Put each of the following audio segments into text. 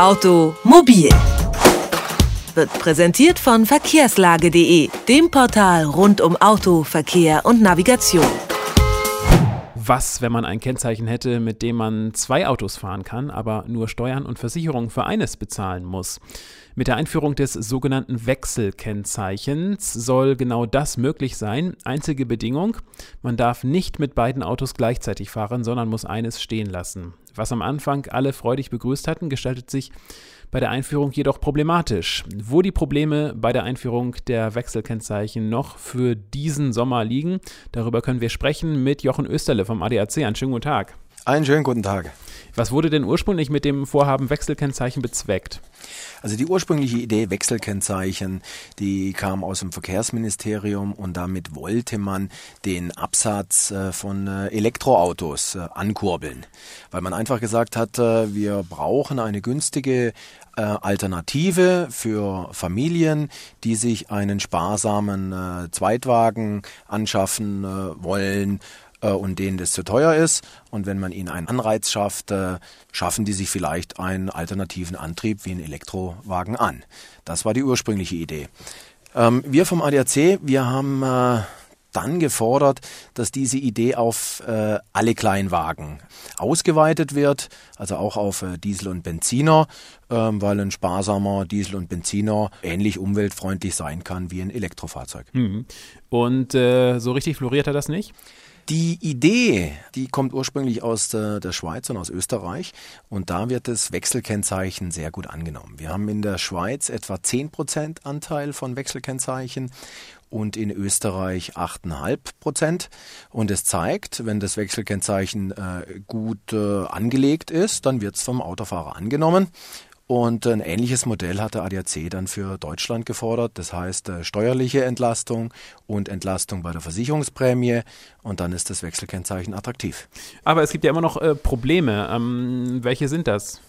Automobil wird präsentiert von verkehrslage.de, dem Portal rund um Auto, Verkehr und Navigation. Was, wenn man ein Kennzeichen hätte, mit dem man zwei Autos fahren kann, aber nur Steuern und Versicherungen für eines bezahlen muss? Mit der Einführung des sogenannten Wechselkennzeichens soll genau das möglich sein. Einzige Bedingung, man darf nicht mit beiden Autos gleichzeitig fahren, sondern muss eines stehen lassen. Was am Anfang alle freudig begrüßt hatten, gestaltet sich bei der Einführung jedoch problematisch. Wo die Probleme bei der Einführung der Wechselkennzeichen noch für diesen Sommer liegen, darüber können wir sprechen mit Jochen Österle vom ADAC. Einen schönen guten Tag. Einen schönen guten Tag. Was wurde denn ursprünglich mit dem Vorhaben Wechselkennzeichen bezweckt? Also die ursprüngliche Idee Wechselkennzeichen, die kam aus dem Verkehrsministerium und damit wollte man den Absatz äh, von äh, Elektroautos äh, ankurbeln, weil man einfach gesagt hat, wir brauchen eine günstige Alternative für Familien, die sich einen sparsamen Zweitwagen anschaffen wollen und denen das zu teuer ist. Und wenn man ihnen einen Anreiz schafft, äh, schaffen die sich vielleicht einen alternativen Antrieb wie einen Elektrowagen an. Das war die ursprüngliche Idee. Ähm, wir vom ADAC, wir haben äh, dann gefordert, dass diese Idee auf äh, alle Kleinwagen ausgeweitet wird, also auch auf äh, Diesel und Benziner, ähm, weil ein sparsamer Diesel und Benziner ähnlich umweltfreundlich sein kann wie ein Elektrofahrzeug. Mhm. Und äh, so richtig floriert er das nicht? Die Idee, die kommt ursprünglich aus der, der, Schweiz und aus Österreich und da wird das Wechselkennzeichen sehr gut angenommen. Wir haben in der Schweiz etwa 10% Anteil von Wechselkennzeichen und in Österreich 8,5 Prozent. Und es zeigt, wenn das Wechselkennzeichen äh, gut äh, angelegt ist, dann wird es vom Autofahrer angenommen. Und ein ähnliches Modell hat der ADAC dann für Deutschland gefordert. Das heißt äh, steuerliche Entlastung und Entlastung bei der Versicherungsprämie. Und dann ist das Wechselkennzeichen attraktiv. Aber es gibt ja immer noch äh, Probleme. Ähm, welche sind das?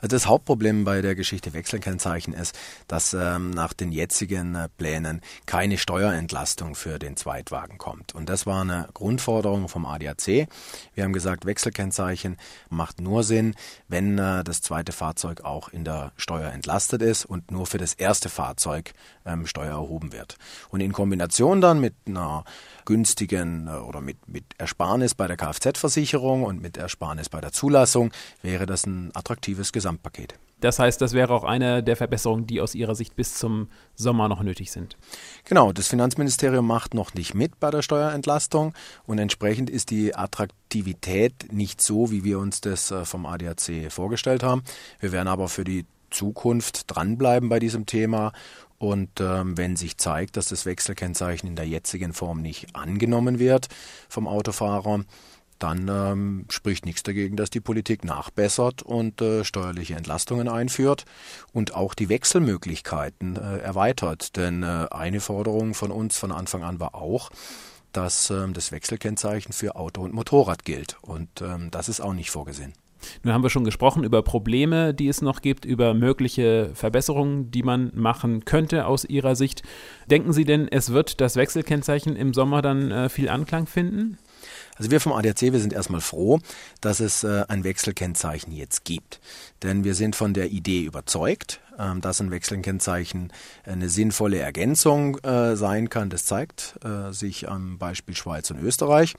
Also das Hauptproblem bei der Geschichte Wechselkennzeichen ist, dass ähm, nach den jetzigen äh, Plänen keine Steuerentlastung für den Zweitwagen kommt. Und das war eine Grundforderung vom ADAC. Wir haben gesagt, Wechselkennzeichen macht nur Sinn, wenn äh, das zweite Fahrzeug auch in der Steuer entlastet ist und nur für das erste Fahrzeug ähm, Steuer erhoben wird. Und in Kombination dann mit einer günstigen äh, oder mit, mit Ersparnis bei der Kfz-Versicherung und mit Ersparnis bei der Zulassung wäre das ein attraktives Gesamtpaket. Das heißt, das wäre auch eine der Verbesserungen, die aus Ihrer Sicht bis zum Sommer noch nötig sind. Genau, das Finanzministerium macht noch nicht mit bei der Steuerentlastung und entsprechend ist die Attraktivität nicht so, wie wir uns das äh, vom ADAC vorgestellt haben. Wir werden aber für die Zukunft dranbleiben bei diesem Thema und ähm, wenn sich zeigt, dass das Wechselkennzeichen in der jetzigen Form nicht angenommen wird vom Autofahrer, dann ähm, spricht nichts dagegen, dass die Politik nachbessert und äh, steuerliche Entlastungen einführt und auch die Wechselmöglichkeiten äh, erweitert. Denn äh, eine Forderung von uns von Anfang an war auch, dass ähm, das Wechselkennzeichen für Auto und Motorrad gilt. Und ähm, das ist auch nicht vorgesehen. Nun haben wir schon gesprochen über Probleme, die es noch gibt, über mögliche Verbesserungen, die man machen könnte aus Ihrer Sicht. Denken Sie denn, es wird das Wechselkennzeichen im Sommer dann äh, viel Anklang finden? Also wir vom ADAC, wir sind erstmal froh, dass es äh, ein Wechselkennzeichen jetzt gibt. Denn wir sind von der Idee überzeugt, äh, dass ein Wechselkennzeichen eine sinnvolle Ergänzung äh, sein kann. Das zeigt äh, sich am Beispiel Schweiz und Österreich.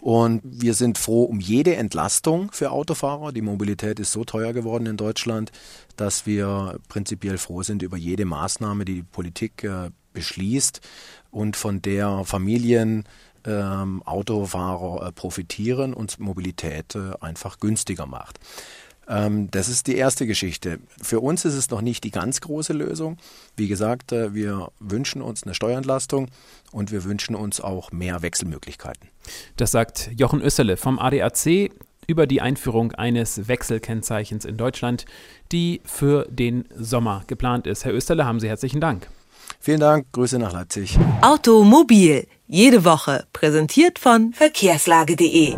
Und wir sind froh um jede Entlastung für Autofahrer. Die Mobilität ist so teuer geworden in Deutschland, dass wir prinzipiell froh sind über jede Maßnahme, die die Politik beschließt und von der Familien, ähm, Autofahrer äh, profitieren und Mobilität äh, einfach günstiger macht. Ähm, das ist die erste Geschichte. Für uns ist es noch nicht die ganz große Lösung. Wie gesagt, äh, wir wünschen uns eine Steuerentlastung und wir wünschen uns auch mehr Wechselmöglichkeiten. Das sagt Jochen Össerle vom ADAC über die Einführung eines Wechselkennzeichens in Deutschland, die für den Sommer geplant ist. Herr Österle, haben Sie herzlichen Dank. Vielen Dank, Grüße nach Leipzig. Automobil, jede Woche, präsentiert von verkehrslage.de.